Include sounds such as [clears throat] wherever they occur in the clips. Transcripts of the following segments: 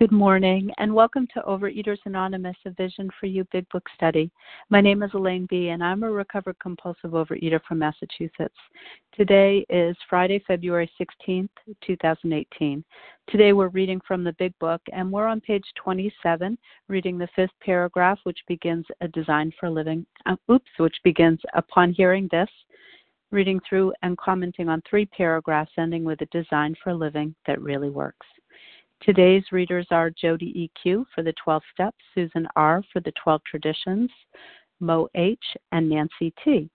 Good morning, and welcome to Overeaters Anonymous, a Vision for You Big Book Study. My name is Elaine B., and I'm a recovered compulsive overeater from Massachusetts. Today is Friday, February 16th, 2018. Today we're reading from the Big Book, and we're on page 27, reading the fifth paragraph, which begins A Design for Living. Uh, oops, which begins Upon hearing this, reading through and commenting on three paragraphs, ending with a design for living that really works. Today's readers are Jody EQ for the 12 Steps, Susan R for the 12 Traditions, Mo H, and Nancy T.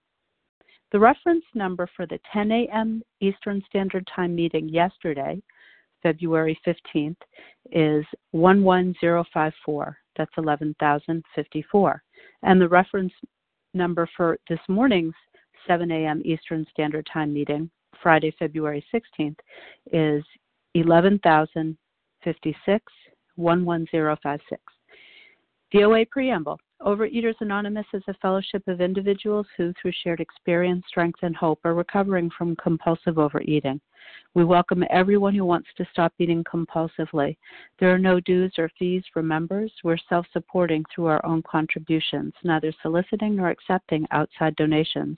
The reference number for the 10 a.m. Eastern Standard Time meeting yesterday, February 15th, is 11054. That's 11,054. And the reference number for this morning's 7 a.m. Eastern Standard Time meeting, Friday, February 16th, is 11,000. 56 11056. DOA Preamble Overeaters Anonymous is a fellowship of individuals who, through shared experience, strength, and hope, are recovering from compulsive overeating. We welcome everyone who wants to stop eating compulsively. There are no dues or fees for members. We're self supporting through our own contributions, neither soliciting nor accepting outside donations.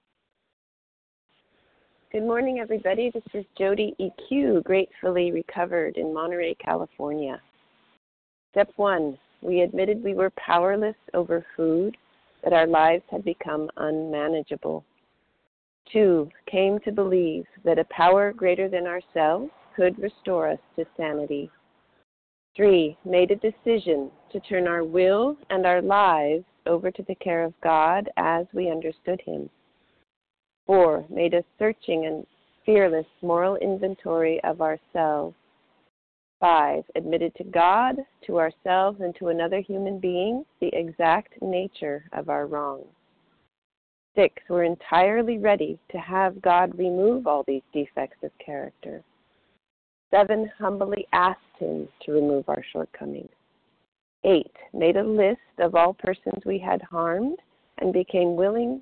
Good morning, everybody. This is Jody EQ, gratefully recovered in Monterey, California. Step one we admitted we were powerless over food, that our lives had become unmanageable. Two, came to believe that a power greater than ourselves could restore us to sanity. Three, made a decision to turn our will and our lives over to the care of God as we understood Him. 4. Made a searching and fearless moral inventory of ourselves. 5. Admitted to God, to ourselves, and to another human being the exact nature of our wrongs. 6. We're entirely ready to have God remove all these defects of character. 7. Humbly asked Him to remove our shortcomings. 8. Made a list of all persons we had harmed and became willing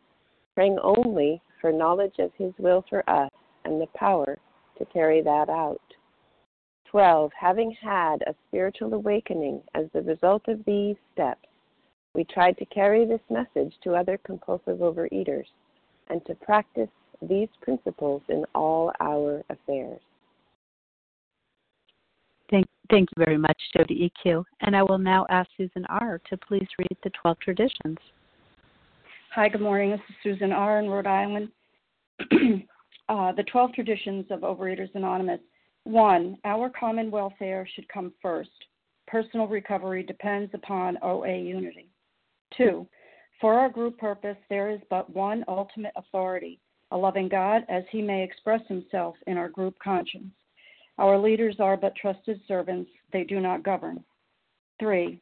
praying only for knowledge of His will for us and the power to carry that out. 12. Having had a spiritual awakening as the result of these steps, we tried to carry this message to other compulsive overeaters and to practice these principles in all our affairs. Thank, thank you very much, Jody EQ. And I will now ask Susan R. to please read the 12 traditions. Hi, good morning. This is Susan R. in Rhode Island. [clears throat] uh, the 12 traditions of Overeaters Anonymous. One, our common welfare should come first. Personal recovery depends upon OA unity. Two, for our group purpose, there is but one ultimate authority, a loving God as he may express himself in our group conscience. Our leaders are but trusted servants, they do not govern. Three,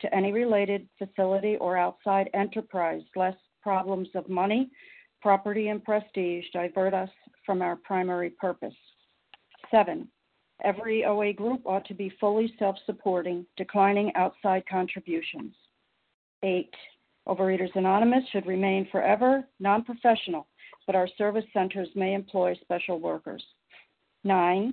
to any related facility or outside enterprise, lest problems of money, property, and prestige divert us from our primary purpose. Seven, every OA group ought to be fully self supporting, declining outside contributions. Eight, Overeaters Anonymous should remain forever non professional, but our service centers may employ special workers. Nine,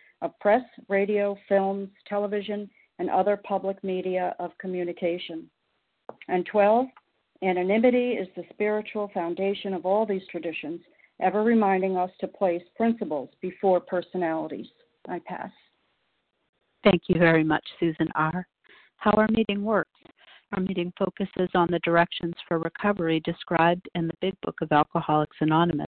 of press, radio, films, television, and other public media of communication. And 12. Anonymity is the spiritual foundation of all these traditions, ever reminding us to place principles before personalities. I pass. Thank you very much, Susan R. How our meeting works. Our meeting focuses on the directions for recovery described in the Big Book of Alcoholics Anonymous.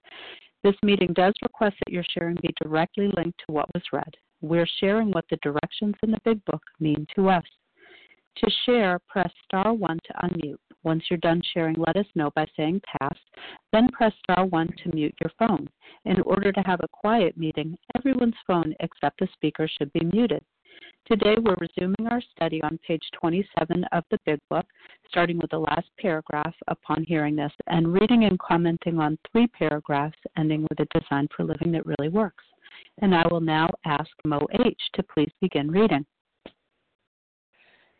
This meeting does request that your sharing be directly linked to what was read. We're sharing what the directions in the Big Book mean to us. To share, press star 1 to unmute. Once you're done sharing, let us know by saying pass, then press star 1 to mute your phone. In order to have a quiet meeting, everyone's phone except the speaker should be muted. Today we're resuming our study on page 27 of the Big Book, starting with the last paragraph upon hearing this, and reading and commenting on three paragraphs, ending with a design for living that really works. And I will now ask Mo H. to please begin reading.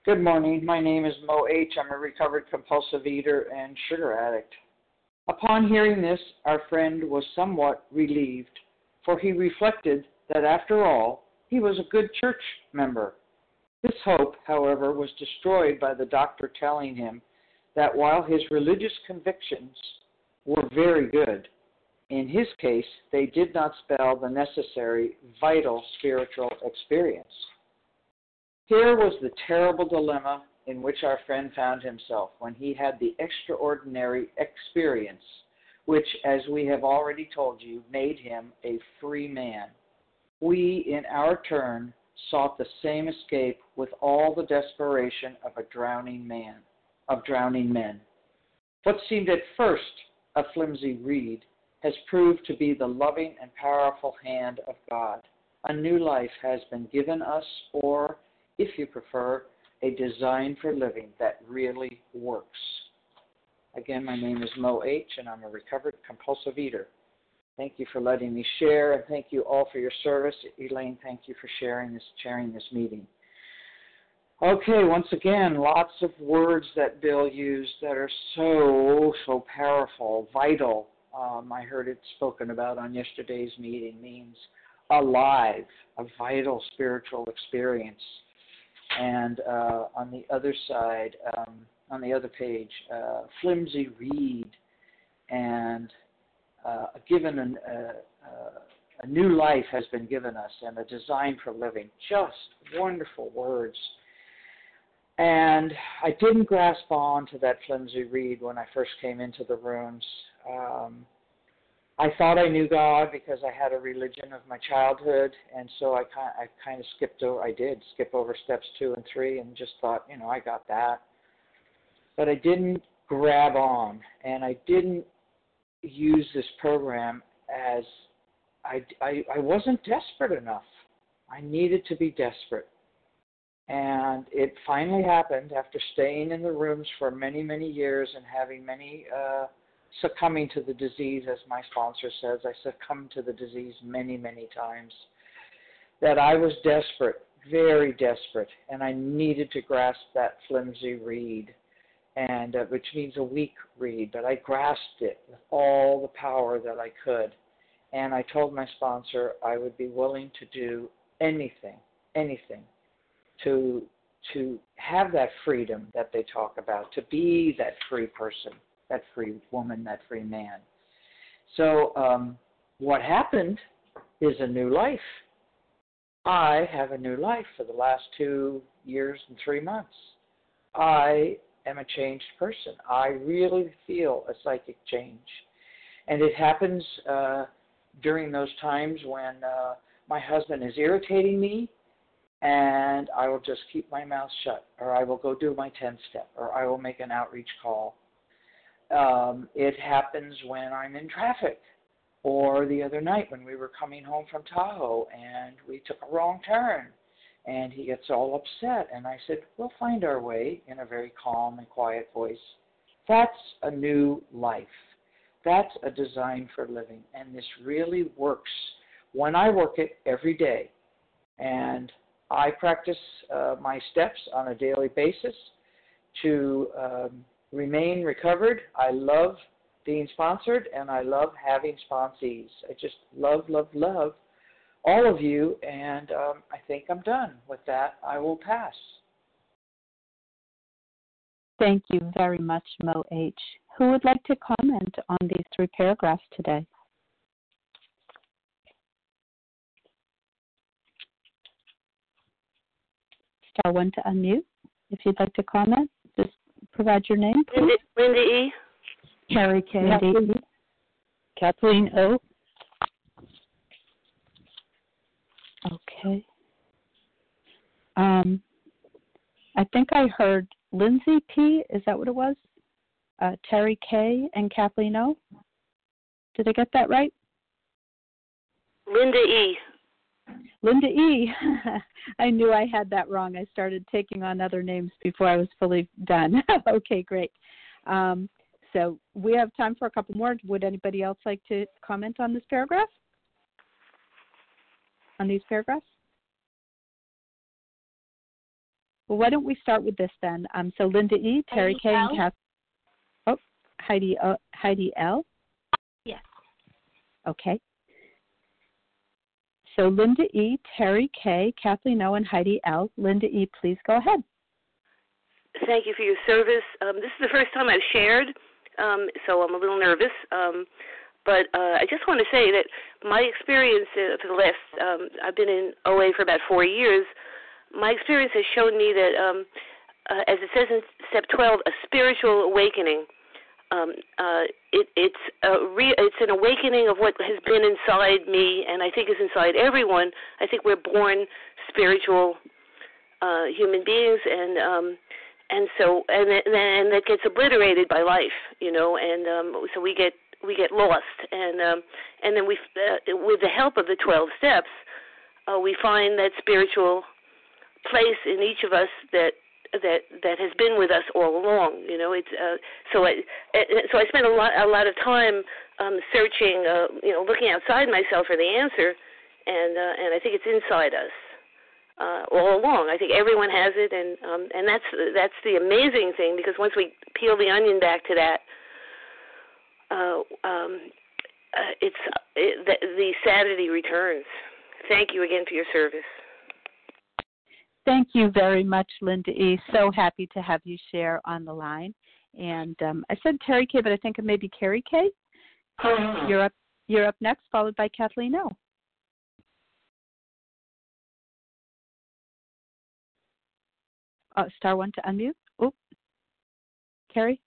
Good morning. My name is Mo H. I'm a recovered compulsive eater and sugar addict. Upon hearing this, our friend was somewhat relieved, for he reflected that after all, he was a good church member. This hope, however, was destroyed by the doctor telling him that while his religious convictions were very good, in his case, they did not spell the necessary vital spiritual experience. Here was the terrible dilemma in which our friend found himself when he had the extraordinary experience, which, as we have already told you, made him a free man. We, in our turn, sought the same escape with all the desperation of a drowning man, of drowning men. What seemed at first a flimsy reed has proved to be the loving and powerful hand of God. A new life has been given us, or if you prefer, a design for living that really works. Again, my name is Mo H., and I'm a recovered compulsive eater. Thank you for letting me share, and thank you all for your service. Elaine, thank you for sharing this, chairing this meeting. Okay, once again, lots of words that Bill used that are so, so powerful, vital. Um, I heard it spoken about on yesterday's meeting, means alive, a vital spiritual experience and uh, on the other side, um, on the other page, uh, flimsy reed, and uh, given an, uh, a new life has been given us, and a design for living. Just wonderful words. And I didn't grasp on to that flimsy reed when I first came into the rooms. Um, I thought I knew God because I had a religion of my childhood, and so I kind I kind of skipped over. I did skip over steps two and three, and just thought, you know, I got that. But I didn't grab on, and I didn't use this program as I I, I wasn't desperate enough. I needed to be desperate. And it finally happened after staying in the rooms for many, many years and having many uh, succumbing to the disease, as my sponsor says. I succumbed to the disease many, many times. That I was desperate, very desperate, and I needed to grasp that flimsy reed. And uh, which means a weak read, but I grasped it with all the power that I could. And I told my sponsor I would be willing to do anything, anything to to have that freedom that they talk about, to be that free person, that free woman, that free man. So um, what happened is a new life. I have a new life for the last two years and three months. I am a changed person. I really feel a psychic change. And it happens uh, during those times when uh, my husband is irritating me and I will just keep my mouth shut, or I will go do my 10 step, or I will make an outreach call. Um, it happens when I'm in traffic, or the other night when we were coming home from Tahoe and we took a wrong turn, and he gets all upset. And I said, We'll find our way in a very calm and quiet voice. That's a new life. That's a design for living. And this really works when I work it every day. And I practice uh, my steps on a daily basis to um, remain recovered. I love being sponsored and I love having sponsees. I just love, love, love all of you, and um, I think I'm done with that. I will pass. Thank you very much, Mo H. Who would like to comment on these three paragraphs today? star one to unmute. If you'd like to comment, just provide your name, please. Linda, Linda E. Carrie K. Kathleen, Kathleen O. Okay. Um, I think I heard Lindsay P. Is that what it was? Uh, Terry K. and Kathleen O. Did I get that right? Linda E. Linda E. [laughs] I knew I had that wrong. I started taking on other names before I was fully done. [laughs] okay, great. Um, so we have time for a couple more. Would anybody else like to comment on this paragraph? On these paragraphs? Well, why don't we start with this then? Um, so Linda E, Terry K, and Kath. Oh, Heidi. Uh, Heidi L. Yes. Okay. So Linda E., Terry K., Kathleen O., and Heidi L. Linda E., please go ahead. Thank you for your service. Um, this is the first time I've shared, um, so I'm a little nervous. Um, but uh, I just want to say that my experience uh, for the last, um, I've been in OA for about four years. My experience has shown me that, um, uh, as it says in step 12, a spiritual awakening um, uh, it, it's a re- it's an awakening of what has been inside me, and I think is inside everyone. I think we're born spiritual uh, human beings, and um, and so and then that gets obliterated by life, you know, and um, so we get we get lost, and um, and then we uh, with the help of the twelve steps, uh, we find that spiritual place in each of us that that that has been with us all along. You know, it's uh, so I so I spent a lot a lot of time um, searching, uh, you know, looking outside myself for the answer, and uh, and I think it's inside us uh, all along. I think everyone has it, and um, and that's that's the amazing thing because once we peel the onion back to that, uh, um, uh, it's it, the, the sanity returns. Thank you again for your service. Thank you very much, Linda E. So happy to have you share on the line. And um, I said Terry K, but I think it may be Carrie K. Uh-huh. You're up. You're up next, followed by Kathleen O. Uh, star one to unmute. Oh, Carrie.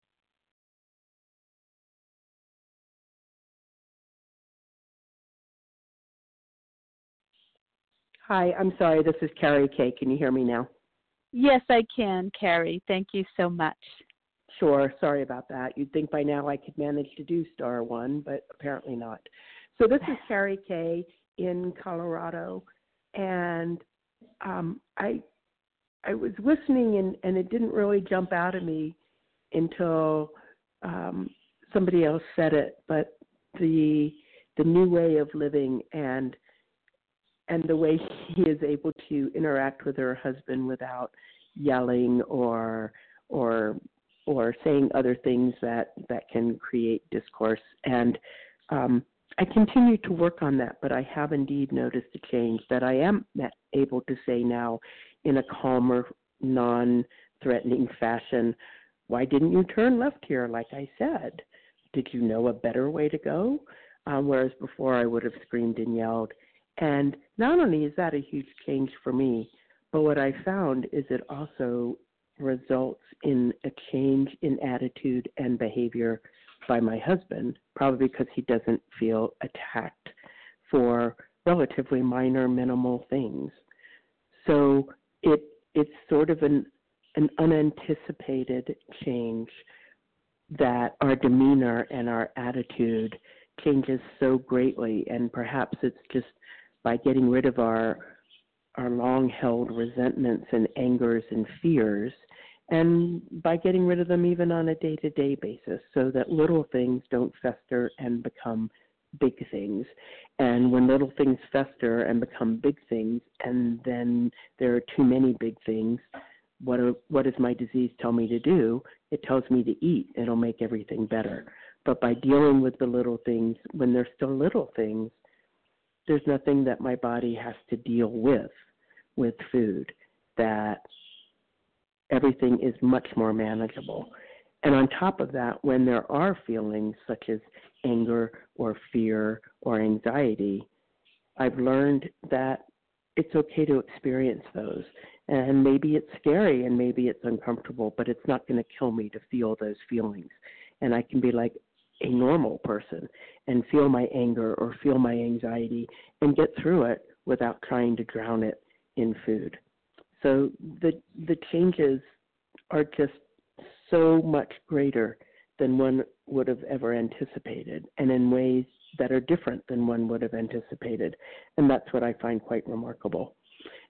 Hi, I'm sorry. This is Carrie K. Can you hear me now? Yes, I can, Carrie. Thank you so much. Sure. Sorry about that. You'd think by now I could manage to do star one, but apparently not. So this is Carrie K. in Colorado, and um, I I was listening and, and it didn't really jump out at me until um, somebody else said it. But the the new way of living and and the way she is able to interact with her husband without yelling or or or saying other things that that can create discourse and um, I continue to work on that, but I have indeed noticed a change that I am able to say now in a calmer, non threatening fashion, Why didn't you turn left here, like I said? Did you know a better way to go? Um, whereas before I would have screamed and yelled. And not only is that a huge change for me, but what I found is it also results in a change in attitude and behavior by my husband, probably because he doesn't feel attacked for relatively minor, minimal things. So it it's sort of an an unanticipated change that our demeanor and our attitude changes so greatly and perhaps it's just by getting rid of our our long held resentments and angers and fears and by getting rid of them even on a day to day basis so that little things don't fester and become big things. And when little things fester and become big things, and then there are too many big things, what, are, what does my disease tell me to do? It tells me to eat. It'll make everything better. But by dealing with the little things, when they're still little things, there's nothing that my body has to deal with with food that everything is much more manageable. And on top of that, when there are feelings such as anger or fear or anxiety, I've learned that it's okay to experience those. And maybe it's scary and maybe it's uncomfortable, but it's not going to kill me to feel those feelings. And I can be like a normal person and feel my anger or feel my anxiety and get through it without trying to drown it in food. So the the changes are just so much greater than one would have ever anticipated, and in ways that are different than one would have anticipated. And that's what I find quite remarkable.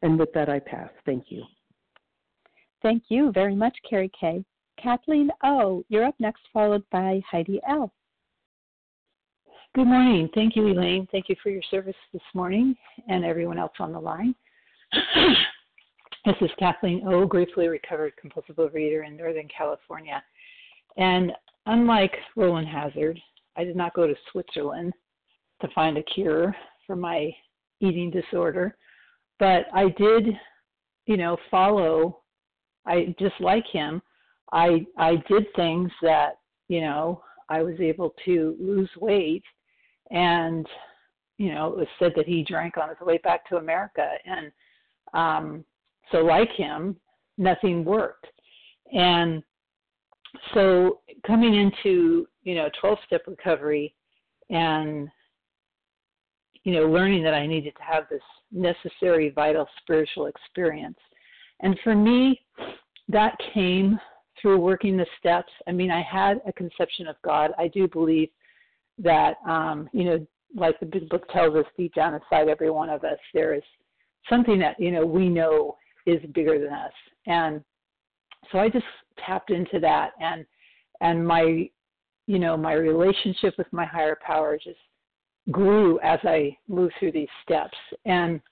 And with that, I pass. Thank you. Thank you very much, Carrie K. Kathleen O., you're up next, followed by Heidi L. Good morning. Thank you, Elaine. Thank you for your service this morning and everyone else on the line. [clears throat] This is Kathleen O, gratefully recovered compulsive overeater in Northern California. And unlike Rowland Hazard, I did not go to Switzerland to find a cure for my eating disorder, but I did, you know, follow. I just like him. I I did things that you know I was able to lose weight, and you know it was said that he drank on his way back to America, and um, so, like him, nothing worked. And so, coming into you know 12 step recovery and you know learning that I needed to have this necessary vital spiritual experience. And for me, that came through working the steps. I mean, I had a conception of God. I do believe that, um, you know, like the big book tells us deep down inside every one of us, there is something that, you know, we know is bigger than us. And so I just tapped into that and and my you know, my relationship with my higher power just grew as I moved through these steps. And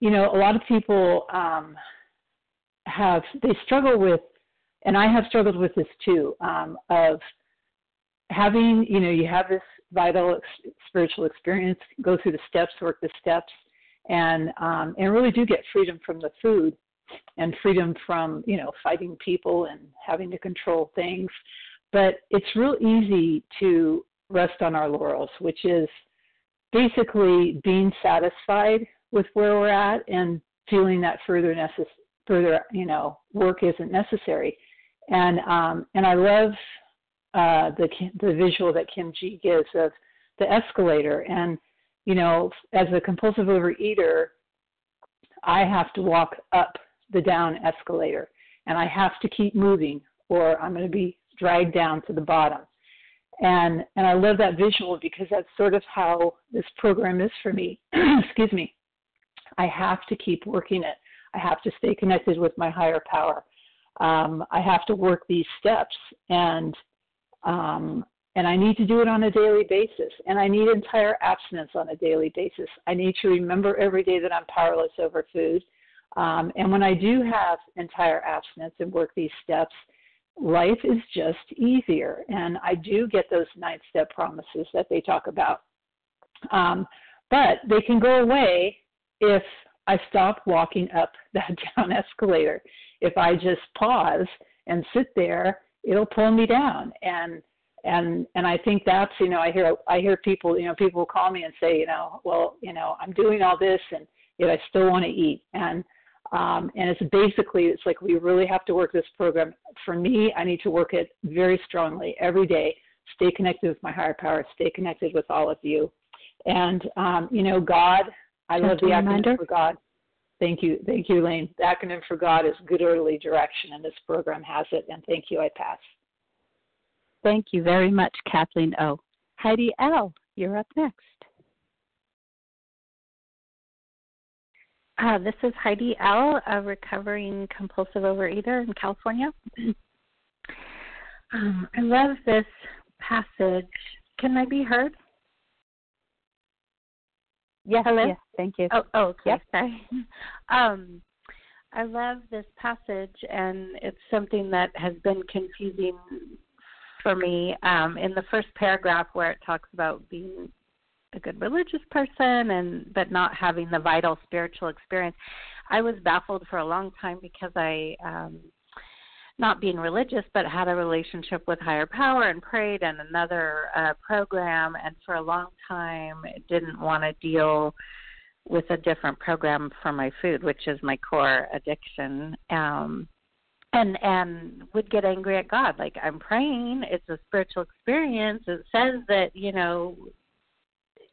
you know, a lot of people um have they struggle with and I have struggled with this too, um, of having, you know, you have this vital ex- spiritual experience, go through the steps, work the steps, and um, and really do get freedom from the food and freedom from you know fighting people and having to control things. But it's real easy to rest on our laurels which is basically being satisfied with where we're at and feeling that further necess- further you know work isn't necessary and um and i love uh the the visual that kim g gives of the escalator and you know, as a compulsive overeater, I have to walk up the down escalator and I have to keep moving or I'm going to be dragged down to the bottom. And and I love that visual because that's sort of how this program is for me. [clears throat] Excuse me. I have to keep working it. I have to stay connected with my higher power. Um, I have to work these steps, and um, and I need to do it on a daily basis. And I need entire abstinence on a daily basis. I need to remember every day that I'm powerless over food. Um, and when I do have entire abstinence and work these steps, life is just easier. And I do get those nine step promises that they talk about. Um, but they can go away if I stop walking up that [laughs] down escalator. If I just pause and sit there, it'll pull me down. And and and I think that's you know I hear I hear people you know people call me and say you know well you know I'm doing all this and yet I still want to eat and um, and it's basically it's like we really have to work this program. For me, I need to work it very strongly every day. Stay connected with my higher power. Stay connected with all of you, and um, you know God. I love the acronym for God. Thank you, thank you, Lane. The acronym for God is Good Orderly Direction, and this program has it. And thank you. I pass. Thank you very much, Kathleen O. Heidi L., you're up next. Uh, this is Heidi L., a recovering compulsive overeater in California. [clears throat] um, I love this passage. Can I be heard? Yes, Hello? yes, thank you. Oh, oh okay, yep. sorry. [laughs] Um, I love this passage, and it's something that has been confusing for me um, in the first paragraph where it talks about being a good religious person and but not having the vital spiritual experience i was baffled for a long time because i um not being religious but had a relationship with higher power and prayed in another uh program and for a long time didn't want to deal with a different program for my food which is my core addiction um and and would get angry at God. Like I'm praying, it's a spiritual experience. It says that you know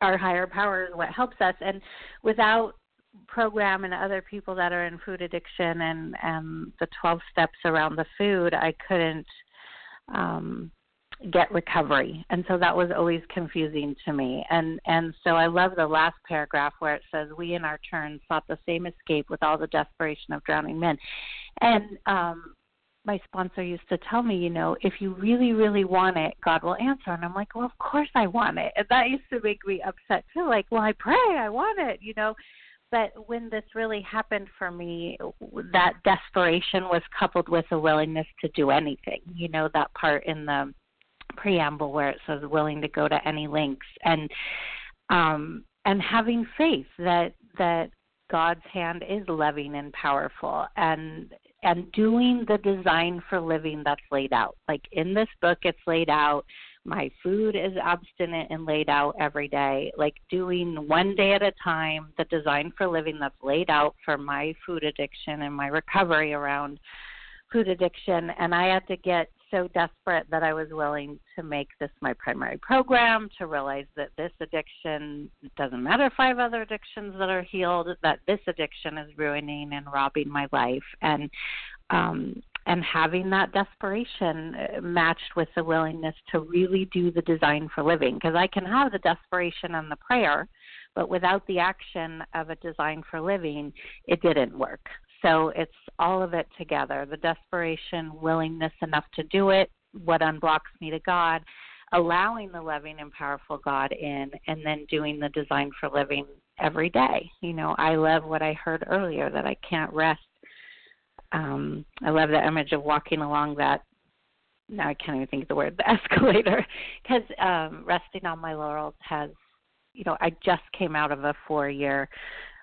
our higher power is what helps us, and without program and other people that are in food addiction and and the 12 steps around the food, I couldn't um get recovery and so that was always confusing to me and and so i love the last paragraph where it says we in our turn sought the same escape with all the desperation of drowning men and um my sponsor used to tell me, you know, if you really, really want it, God will answer. And I'm like, well, of course I want it. And that used to make me upset too. Like, well, I pray, I want it, you know. But when this really happened for me, that desperation was coupled with a willingness to do anything. You know, that part in the preamble where it says willing to go to any lengths and um and having faith that that God's hand is loving and powerful and and doing the design for living that's laid out. Like in this book it's laid out my food is abstinent and laid out every day, like doing one day at a time the design for living that's laid out for my food addiction and my recovery around food addiction and I had to get so desperate that I was willing to make this my primary program, to realize that this addiction doesn't matter have other addictions that are healed, that this addiction is ruining and robbing my life. And um and having that desperation uh, matched with the willingness to really do the design for living because I can have the desperation and the prayer but without the action of a design for living it didn't work so it's all of it together the desperation, willingness enough to do it, what unblocks me to God, allowing the loving and powerful God in, and then doing the design for living every day. You know, I love what I heard earlier that I can't rest. Um, I love the image of walking along that now I can't even think of the word [laughs] the escalator because um resting on my laurels has you know I just came out of a four year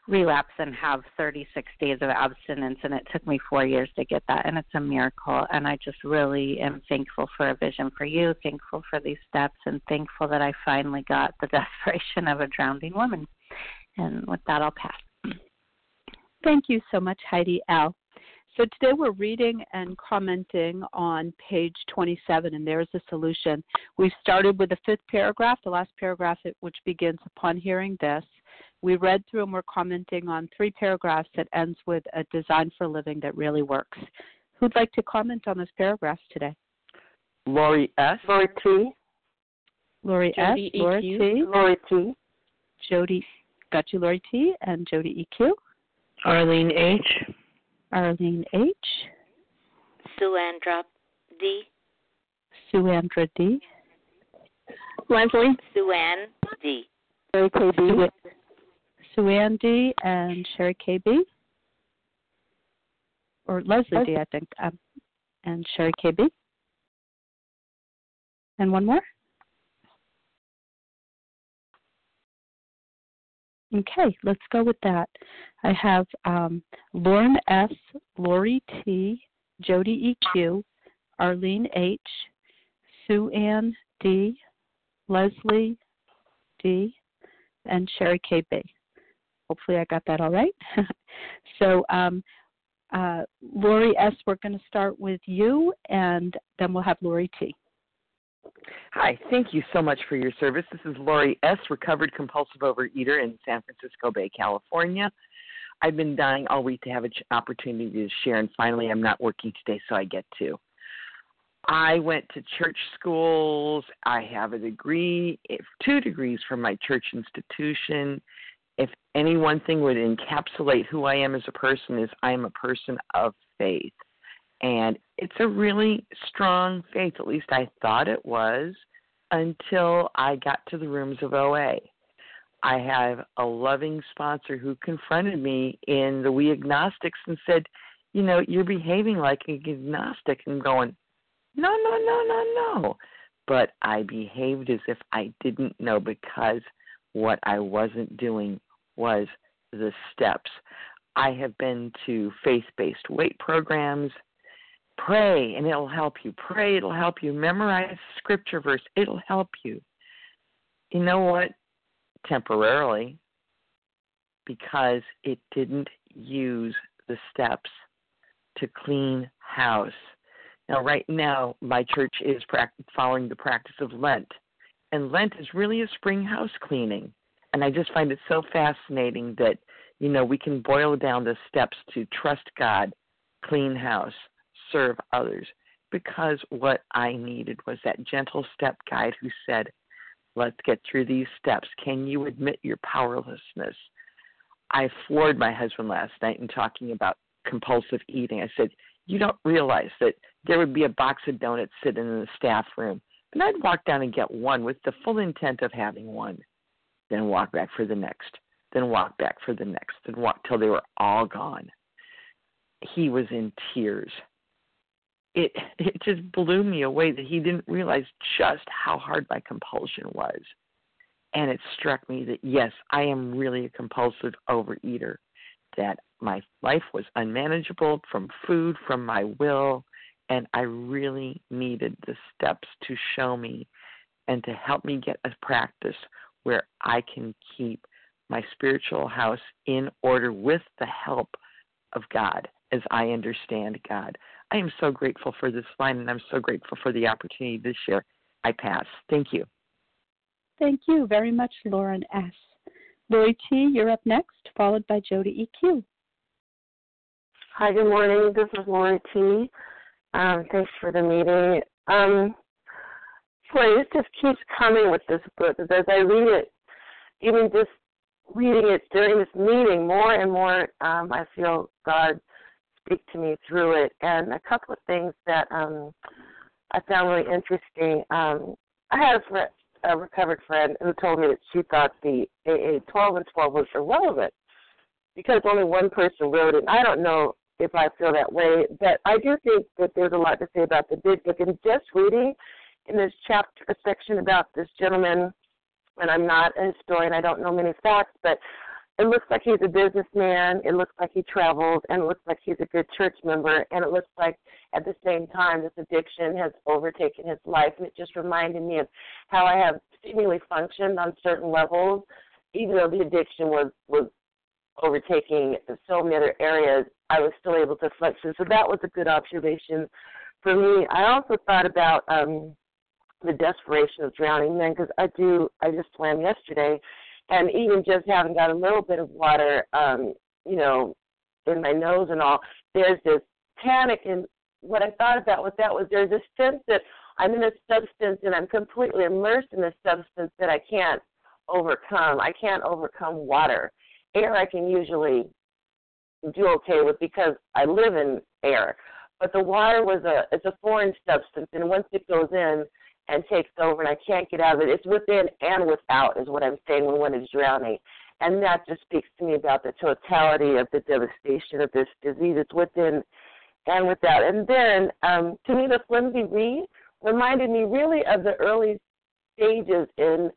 relapse and have 36 days of abstinence and it took me 4 years to get that and it's a miracle and I just really am thankful for a vision for you thankful for these steps and thankful that I finally got the [laughs] desperation of a drowning woman and with that I'll pass Thank you so much Heidi L. So today we're reading and commenting on page 27, and there's a solution. We started with the fifth paragraph, the last paragraph, which begins upon hearing this. We read through and we're commenting on three paragraphs that ends with a design for living that really works. Who'd like to comment on those paragraphs today? Lori S. Lori T. Lori Jody S. Lori EQ. T. Lori T. Jody, got you, Lori T. And Jody EQ. Arlene H. Arlene H. Suandra D. Suandra D. Leslie. Suan D. Sherry KB. Suan D. And Sherry KB. Or Leslie D. I think. Um, and Sherry KB. And one more? Okay, let's go with that. I have um, Lauren S., Lori T., Jody EQ, Arlene H., Sue Ann D., Leslie D., and Sherry KB. Hopefully, I got that all right. [laughs] so, um, uh, Lori S., we're going to start with you, and then we'll have Lori T. Hi, thank you so much for your service. This is Lori S., recovered compulsive overeater in San Francisco Bay, California. I've been dying all week to have an opportunity to share, and finally, I'm not working today, so I get to. I went to church schools. I have a degree, two degrees from my church institution. If any one thing would encapsulate who I am as a person, is I am a person of faith. And it's a really strong faith, at least I thought it was, until I got to the rooms of OA. I have a loving sponsor who confronted me in the We Agnostics and said, You know, you're behaving like an agnostic. And going, No, no, no, no, no. But I behaved as if I didn't know because what I wasn't doing was the steps. I have been to faith based weight programs. Pray and it'll help you. Pray, it'll help you. Memorize scripture verse, it'll help you. You know what? Temporarily, because it didn't use the steps to clean house. Now, right now, my church is following the practice of Lent, and Lent is really a spring house cleaning. And I just find it so fascinating that, you know, we can boil down the steps to trust God, clean house, serve others because what I needed was that gentle step guide who said, Let's get through these steps. Can you admit your powerlessness? I floored my husband last night in talking about compulsive eating. I said, You don't realize that there would be a box of donuts sitting in the staff room, and I'd walk down and get one with the full intent of having one, then walk back for the next, then walk back for the next, then walk till they were all gone. He was in tears it [laughs] it just blew me away that he didn't realize just how hard my compulsion was. And it struck me that yes, I am really a compulsive overeater. That my life was unmanageable from food, from my will, and I really needed the steps to show me and to help me get a practice where I can keep my spiritual house in order with the help of God as I understand God. I am so grateful for this line and I'm so grateful for the opportunity this year. I pass. Thank you. Thank you very much, Lauren S. Lori T., you're up next, followed by Jody EQ. Hi, good morning. This is Lori T. Um, thanks for the meeting. Um, boy, it just keeps coming with this book. As I read it, even just reading it during this meeting, more and more um, I feel God speak to me through it. And a couple of things that um, I found really interesting. Um, I had a, a recovered friend who told me that she thought the AA 12 and 12 was irrelevant because only one person wrote it. I don't know if I feel that way, but I do think that there's a lot to say about the big book. And just reading in this chapter section about this gentleman, and I'm not a historian, I don't know many facts, but it looks like he's a businessman, it looks like he travels, and it looks like he's a good church member, and it looks like at the same time this addiction has overtaken his life. And it just reminded me of how I have seemingly functioned on certain levels, even though the addiction was was overtaking so many other areas, I was still able to function. So that was a good observation for me. I also thought about um the desperation of drowning men because I do I just swam yesterday and even just having got a little bit of water, um, you know, in my nose and all, there's this panic. And what I thought about with that was there's a sense that I'm in a substance and I'm completely immersed in a substance that I can't overcome. I can't overcome water. Air I can usually do okay with because I live in air. But the water was a it's a foreign substance and once it goes in, and takes over and I can't get out of it. It's within and without is what I'm saying when one is drowning. And that just speaks to me about the totality of the devastation of this disease. It's within and without. And then um, to me the flimsy reed reminded me really of the early stages in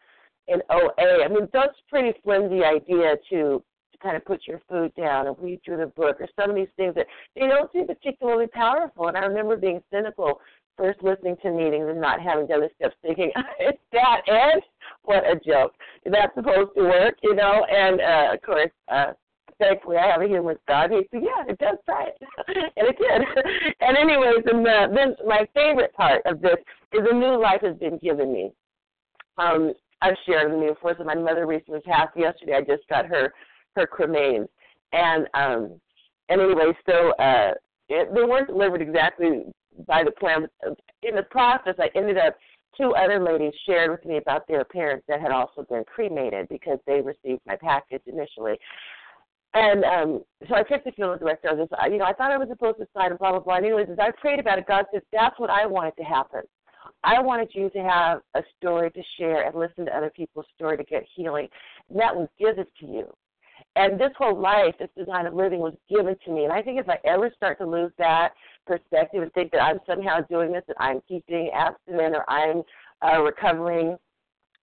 in OA. I mean, that's pretty flimsy idea to to kind of put your food down and read through the book or some of these things that they don't seem particularly powerful. And I remember being cynical first listening to meetings and not having done the steps thinking, [laughs] it's that and what a joke. That's supposed to work, you know, and uh of course, uh thankfully I have a humorous dog. He said, Yeah, it does try it. [laughs] and it did. [laughs] and anyways, and uh, then my favorite part of this is a new life has been given me. Um, I've shared with you before, so my mother recently passed yesterday. I just got her her cremains. And um and anyway, so uh it, they weren't delivered exactly by the plan. In the process, I ended up two other ladies shared with me about their parents that had also been cremated because they received my package initially. And um, so I picked the funeral director. I was just, you know, I thought I was supposed to sign and blah, blah, blah. And anyways, as I prayed about it, God said, that's what I wanted to happen. I wanted you to have a story to share and listen to other people's story to get healing. And that was given to you. And this whole life, this design of living was given to me. And I think if I ever start to lose that perspective and think that I'm somehow doing this, that I'm keeping abstinent or I'm uh, recovering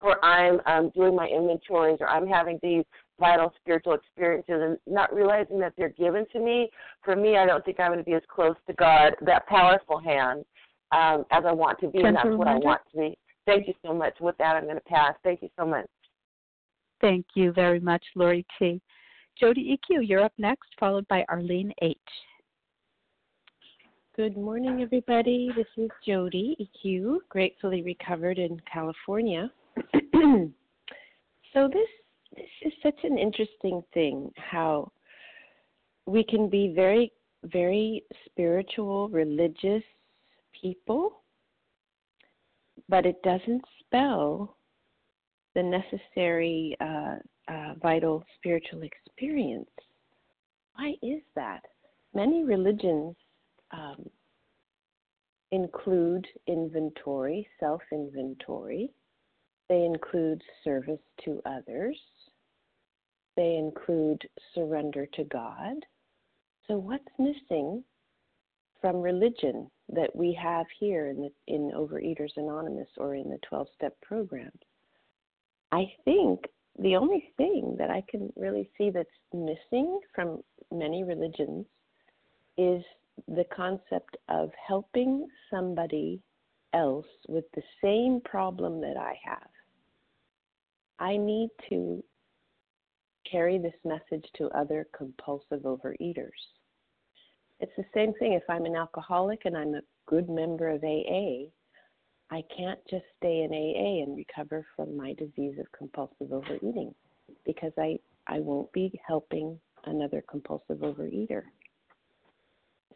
or I'm um, doing my inventories or I'm having these vital spiritual experiences and not realizing that they're given to me, for me, I don't think I'm going to be as close to God, that powerful hand, um, as I want to be. and that's what I want to be. Thank you so much. With that, I'm going to pass. Thank you so much. Thank you very much, Lori T. Jody EQ, you're up next, followed by Arlene H. Good morning, everybody. This is Jody EQ, gratefully recovered in California. [clears throat] so this this is such an interesting thing how we can be very very spiritual, religious people, but it doesn't spell the necessary uh, uh, vital spiritual experience. Why is that? Many religions um, include inventory, self inventory. They include service to others. They include surrender to God. So, what's missing from religion that we have here in, the, in Overeaters Anonymous or in the 12 step programs? I think the only thing that I can really see that's missing from many religions is the concept of helping somebody else with the same problem that I have. I need to carry this message to other compulsive overeaters. It's the same thing if I'm an alcoholic and I'm a good member of AA. I can't just stay in AA and recover from my disease of compulsive overeating because I, I won't be helping another compulsive overeater.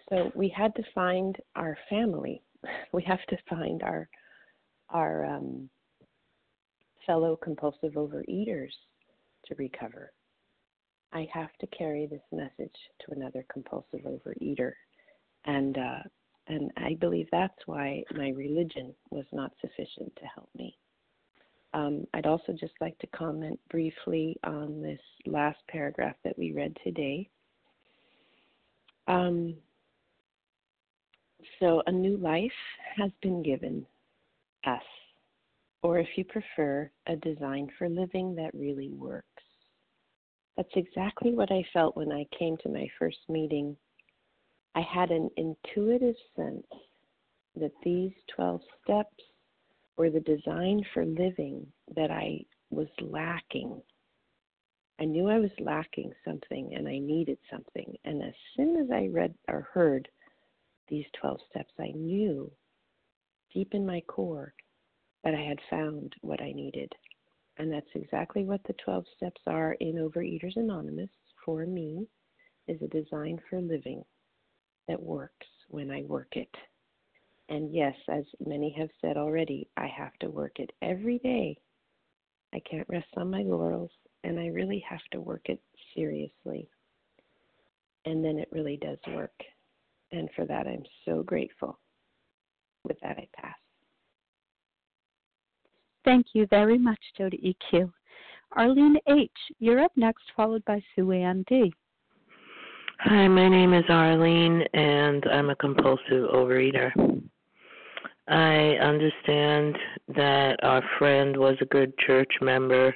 So we had to find our family. [laughs] We have to find our our um, fellow compulsive overeaters to recover. I have to carry this message to another compulsive overeater, and uh, and I believe that's why my religion was not sufficient to help me. Um, I'd also just like to comment briefly on this last paragraph that we read today. Um, so, a new life has been given us, or if you prefer, a design for living that really works. That's exactly what I felt when I came to my first meeting. I had an intuitive sense that these 12 steps were the design for living that I was lacking. I knew I was lacking something and I needed something. And as soon as I read or heard these 12 steps, I knew deep in my core that I had found what I needed. And that's exactly what the 12 steps are in Overeaters Anonymous for me is a design for living that works when I work it. And yes, as many have said already, I have to work it every day. I can't rest on my laurels, and I really have to work it seriously. And then it really does work. And for that, I'm so grateful. With that, I pass. Thank you very much, Jody EQ. Arlene H., you're up next, followed by Sue Ann D. Hi, my name is Arlene, and I'm a compulsive overeater. I understand that our friend was a good church member,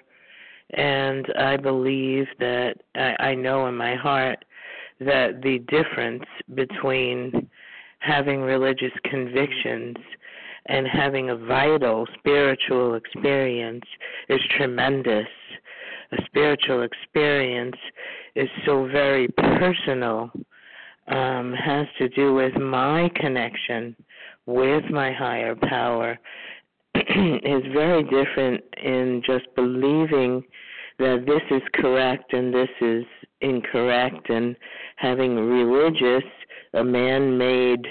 and I believe that I, I know in my heart that the difference between having religious convictions and having a vital spiritual experience is tremendous. A spiritual experience is so very personal, um, has to do with my connection with my higher power, [clears throat] is very different in just believing that this is correct and this is incorrect and having religious a man made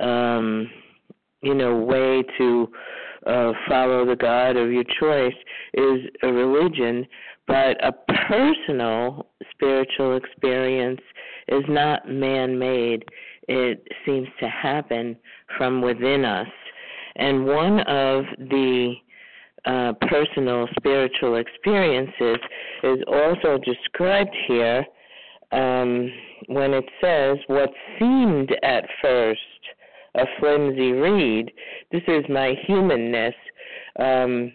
um you know way to uh follow the god of your choice is a religion but a personal spiritual experience is not man made it seems to happen from within us and one of the uh, personal spiritual experiences is also described here um, when it says what seemed at first a flimsy reed. This is my humanness um,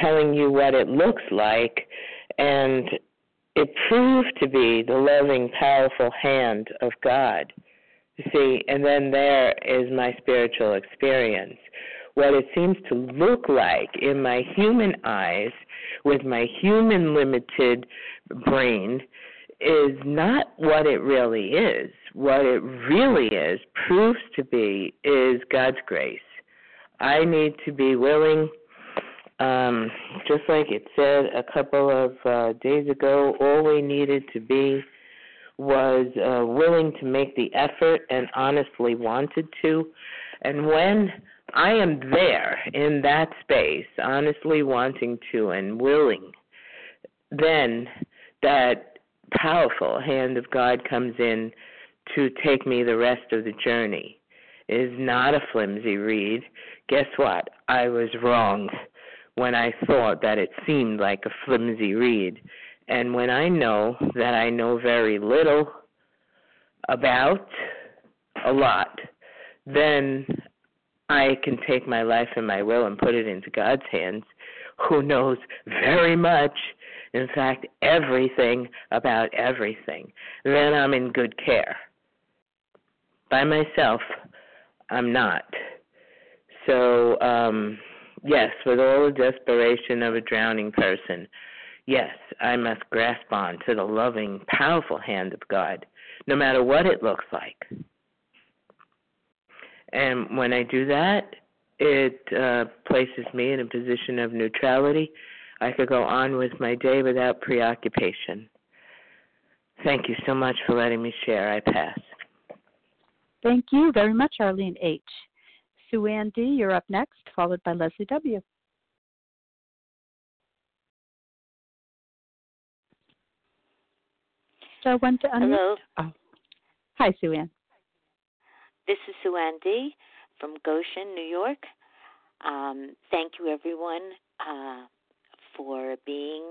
telling you what it looks like, and it proved to be the loving, powerful hand of God. You see, and then there is my spiritual experience. What it seems to look like in my human eyes, with my human limited brain, is not what it really is. What it really is, proves to be, is God's grace. I need to be willing, um, just like it said a couple of uh, days ago, all we needed to be was uh, willing to make the effort and honestly wanted to. And when I am there in that space, honestly wanting to and willing, then that powerful hand of God comes in to take me the rest of the journey. It is not a flimsy reed. Guess what? I was wrong when I thought that it seemed like a flimsy reed. And when I know that I know very little about a lot, then I can take my life and my will and put it into God's hands, who knows very much in fact, everything about everything, then I'm in good care. By myself, I'm not. So, um, yes, with all the desperation of a drowning person, yes, I must grasp on to the loving, powerful hand of God, no matter what it looks like. And when I do that, it uh, places me in a position of neutrality I could go on with my day without preoccupation. Thank you so much for letting me share. I pass. Thank you very much, Arlene H. Sue Ann D., you're up next, followed by Leslie W. So one to unmute. Hello. Oh. Hi, Sue Ann. This is Sue Ann D. from Goshen, New York. Um, thank you, everyone. Uh, for being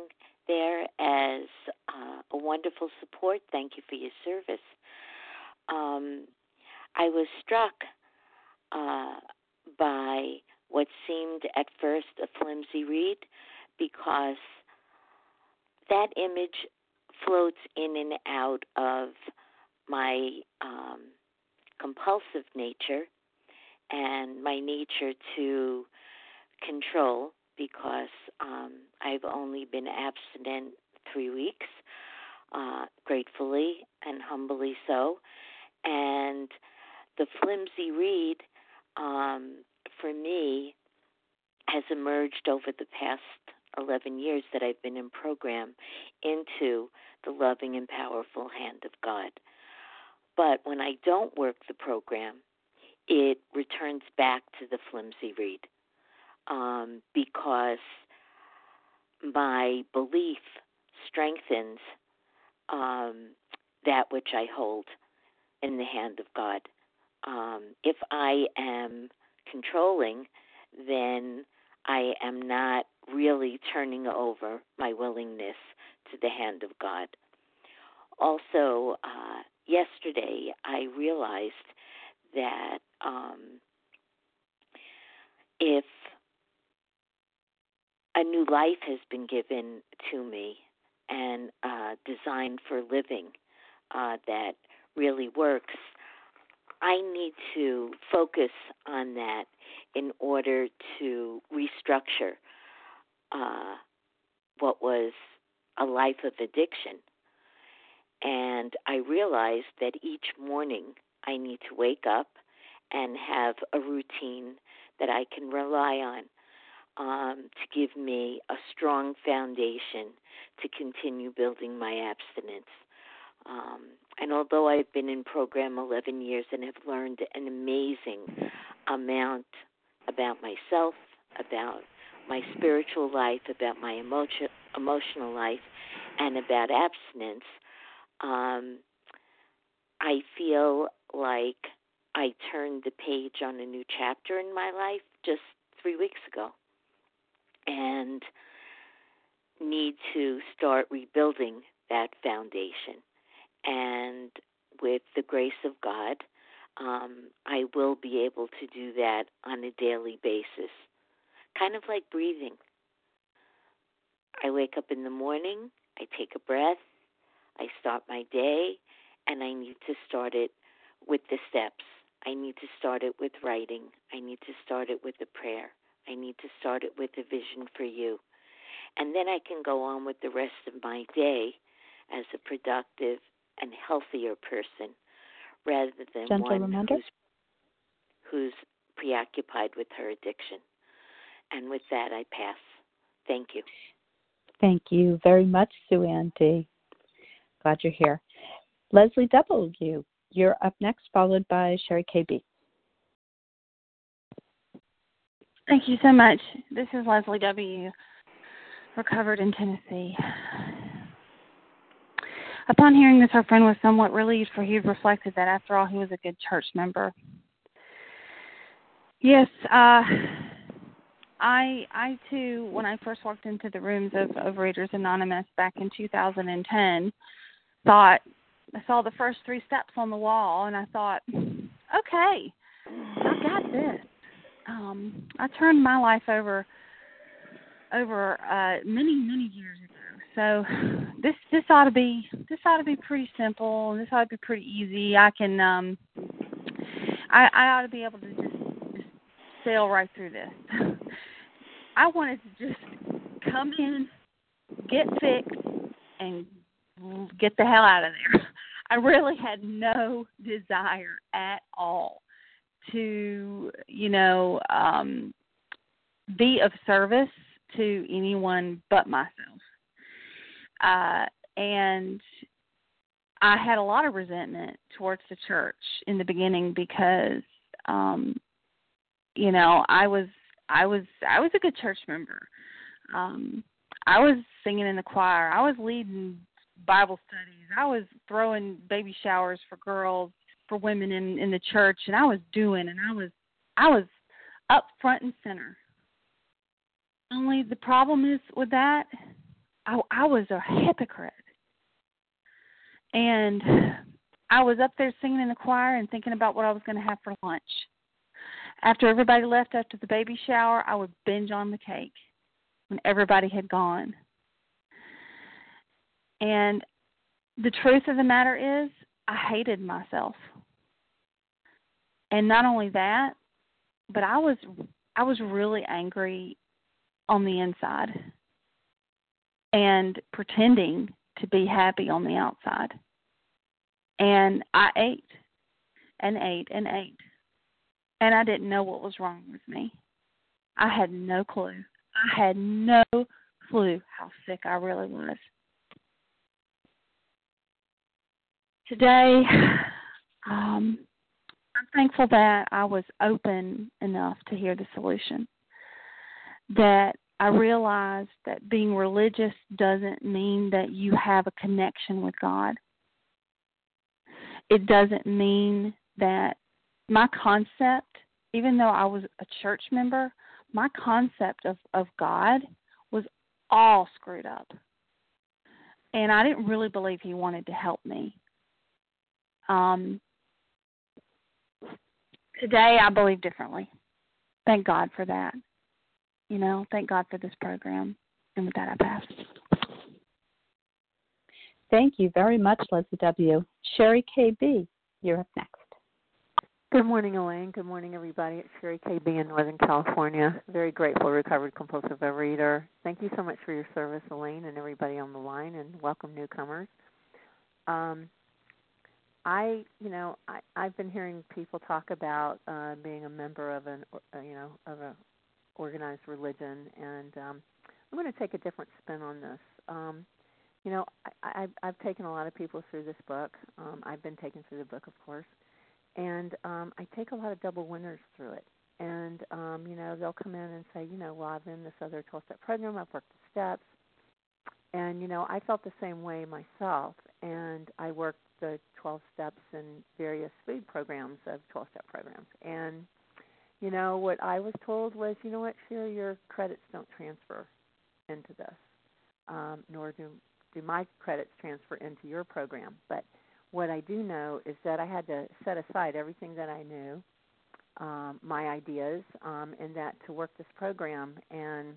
there as uh, a wonderful support. Thank you for your service. Um, I was struck uh, by what seemed at first a flimsy reed because that image floats in and out of my um, compulsive nature and my nature to control because um, I've only been abstinent three weeks, uh, gratefully and humbly so. And the flimsy reed, um, for me, has emerged over the past 11 years that I've been in program into the loving and powerful hand of God. But when I don't work the program, it returns back to the flimsy reed um, because my belief strengthens um, that which I hold in the hand of God. Um, if I am controlling, then I am not really turning over my willingness to the hand of God. Also, uh, yesterday I realized that um, if a new life has been given to me and uh, designed for living uh, that really works, I need to focus on that in order to restructure uh, what was a life of addiction. And I realized that each morning I need to wake up and have a routine that I can rely on um, to give me a strong foundation to continue building my abstinence. Um, and although I've been in program 11 years and have learned an amazing amount about myself, about my spiritual life, about my emotion, emotional life, and about abstinence, um, I feel like I turned the page on a new chapter in my life just three weeks ago and need to start rebuilding that foundation. And with the grace of God, um, I will be able to do that on a daily basis, kind of like breathing. I wake up in the morning, I take a breath, I start my day, and I need to start it with the steps. I need to start it with writing. I need to start it with a prayer. I need to start it with a vision for you. And then I can go on with the rest of my day as a productive and healthier person rather than Gentle one reminder. who's, who's preoccupied with her addiction. And with that, I pass. Thank you. Thank you very much, Sue Ann D. Glad you're here. Leslie W., you're up next, followed by Sherry KB. Thank you so much. This is Leslie W., recovered in Tennessee. Upon hearing this, our friend was somewhat relieved, for he had reflected that after all, he was a good church member. Yes, uh, I I too, when I first walked into the rooms of Overeaters Anonymous back in 2010, thought I saw the first three steps on the wall, and I thought, okay, I got this. Um, I turned my life over over uh, many many years ago. So this this ought to be this ought to be pretty simple. This ought to be pretty easy. I can um, I I ought to be able to just, just sail right through this. [laughs] I wanted to just come in, get fixed, and get the hell out of there. [laughs] I really had no desire at all to, you know, um, be of service to anyone but myself. Uh, and I had a lot of resentment towards the church in the beginning because, um, you know, I was I was I was a good church member. Um, I was singing in the choir. I was leading Bible studies. I was throwing baby showers for girls, for women in in the church, and I was doing, and I was I was up front and center. Only the problem is with that, I I was a hypocrite, and I was up there singing in the choir and thinking about what I was going to have for lunch. After everybody left after the baby shower, I would binge on the cake when everybody had gone. And the truth of the matter is, I hated myself. And not only that, but I was I was really angry on the inside and pretending to be happy on the outside. And I ate and ate and ate. And I didn't know what was wrong with me. I had no clue. I had no clue how sick I really was. Today, um, I'm thankful that I was open enough to hear the solution. That I realized that being religious doesn't mean that you have a connection with God. It doesn't mean that my concept, even though I was a church member, my concept of, of God was all screwed up. And I didn't really believe He wanted to help me. Um, today, I believe differently. thank God for that. You know, thank God for this program. And with that, I pass. Thank you very much, Leslie W. Sherry KB, you're up next. Good morning, Elaine. Good morning, everybody. It's Sherry KB in Northern California. Very grateful, recovered compulsive overeater. Thank you so much for your service, Elaine, and everybody on the line, and welcome newcomers. Um, I, you know, I, I've been hearing people talk about uh, being a member of an, uh, you know, of a organized religion, and um, I'm going to take a different spin on this. Um, you know, I, I've, I've taken a lot of people through this book. Um, I've been taken through the book, of course, and um, I take a lot of double winners through it. And um, you know, they'll come in and say, you know, well, I've been in this other 12-step program. I've worked the steps, and you know, I felt the same way myself. And I worked the 12 steps and various food programs of 12 step programs. And, you know, what I was told was, you know what, Sherry, your credits don't transfer into this, um, nor do, do my credits transfer into your program. But what I do know is that I had to set aside everything that I knew, um, my ideas, um, and that to work this program. And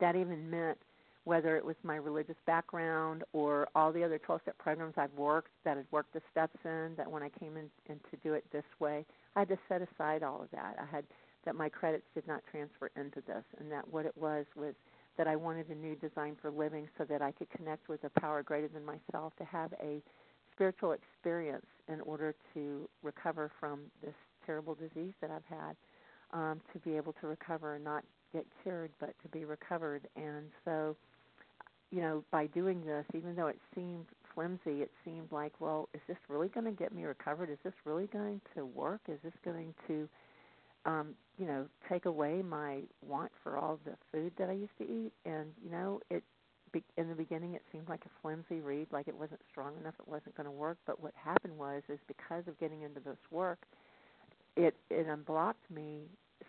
that even meant whether it was my religious background or all the other 12 step programs I've worked that had worked the steps in, that when I came in, in to do it this way, I had to set aside all of that. I had that my credits did not transfer into this, and that what it was was that I wanted a new design for living so that I could connect with a power greater than myself to have a spiritual experience in order to recover from this terrible disease that I've had, um, to be able to recover and not get cured, but to be recovered. And so you know, by doing this, even though it seemed flimsy, it seemed like, well, is this really going to get me recovered? Is this really going to work? Is this going to, um, you know, take away my want for all the food that I used to eat? And you know, it in the beginning it seemed like a flimsy reed, like it wasn't strong enough, it wasn't going to work. But what happened was, is because of getting into this work, it it unblocked me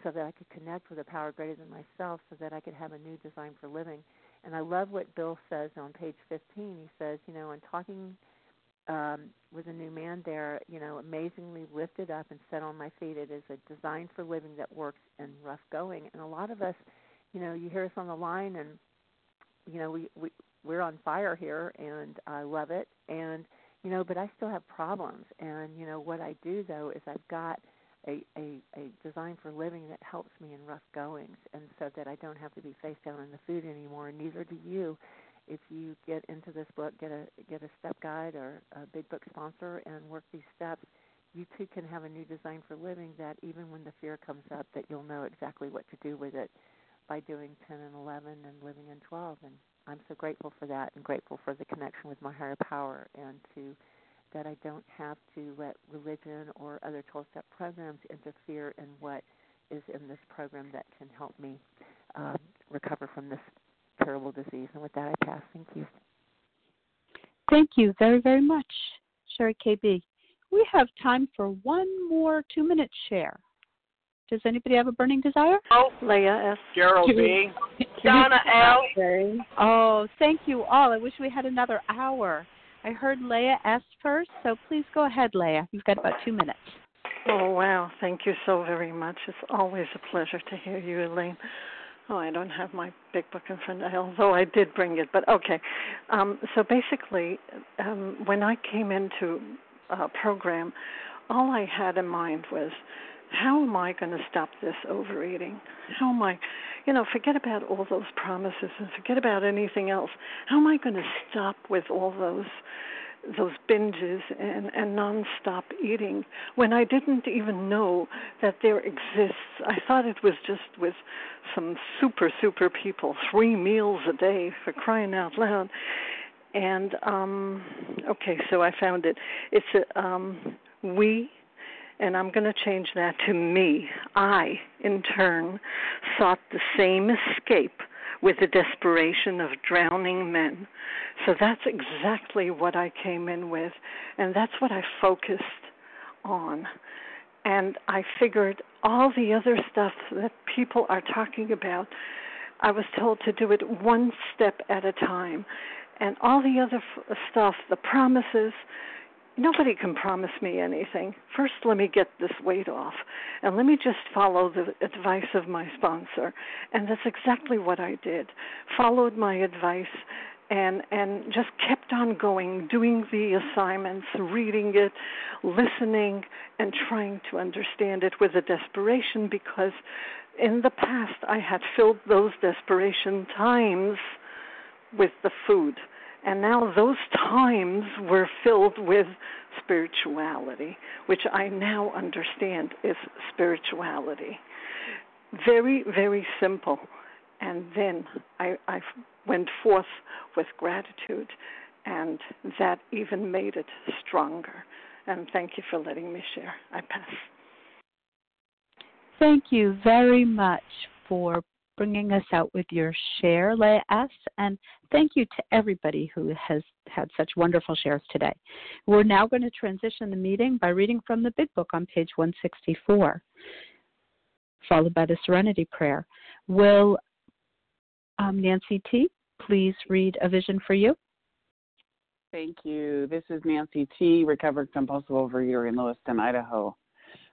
so that I could connect with a power greater than myself, so that I could have a new design for living and I love what Bill says on page 15. He says, you know, in talking um, with a new man there, you know, amazingly lifted up and set on my feet. It is a design for living that works in rough going. And a lot of us, you know, you hear us on the line and, you know, we, we, we're on fire here and I love it. And, you know, but I still have problems. And, you know, what I do though is I've got – a, a, a design for living that helps me in rough goings and so that I don't have to be face down in the food anymore. And neither do you. If you get into this book get a get a step guide or a big book sponsor and work these steps you too can have a new design for living that even when the fear comes up that you'll know exactly what to do with it by doing 10 and 11 and living in 12 and I'm so grateful for that and grateful for the connection with my higher power and to that I don't have to let religion or other 12 step programs interfere in what is in this program that can help me um, recover from this terrible disease. And with that, I pass. Thank you. Thank you very, very much, Sherry KB. We have time for one more two minute share. Does anybody have a burning desire? Oh, Leah S. Gerald B. Donna L. Oh, thank you all. I wish we had another hour. I heard Leah S first, so please go ahead, Leah. You've got about two minutes. Oh, wow. Thank you so very much. It's always a pleasure to hear you, Elaine. Oh, I don't have my big book in front of me, although I did bring it. But okay. Um, so basically, um, when I came into a program, all I had in mind was how am I going to stop this overeating? How am I, you know, forget about all those promises and forget about anything else. How am I going to stop with all those those binges and and nonstop eating when I didn't even know that there exists. I thought it was just with some super super people, three meals a day for crying out loud. And um okay, so I found it. It's a um we and I'm going to change that to me. I, in turn, sought the same escape with the desperation of drowning men. So that's exactly what I came in with, and that's what I focused on. And I figured all the other stuff that people are talking about, I was told to do it one step at a time. And all the other f- stuff, the promises, nobody can promise me anything. First, let me get this weight off, and let me just follow the advice of my sponsor. And that's exactly what I did. Followed my advice and and just kept on going doing the assignments reading it listening and trying to understand it with a desperation because in the past I had filled those desperation times with the food and now those times were filled with spirituality which I now understand is spirituality very very simple and then I, I went forth with gratitude, and that even made it stronger. And thank you for letting me share. I pass. Thank you very much for bringing us out with your share, Leah S. And thank you to everybody who has had such wonderful shares today. We're now going to transition the meeting by reading from the Big Book on page 164, followed by the Serenity Prayer. Will um, Nancy T please read A Vision for You? Thank you. This is Nancy T., recovered compulsive overeater in Lewiston, Idaho.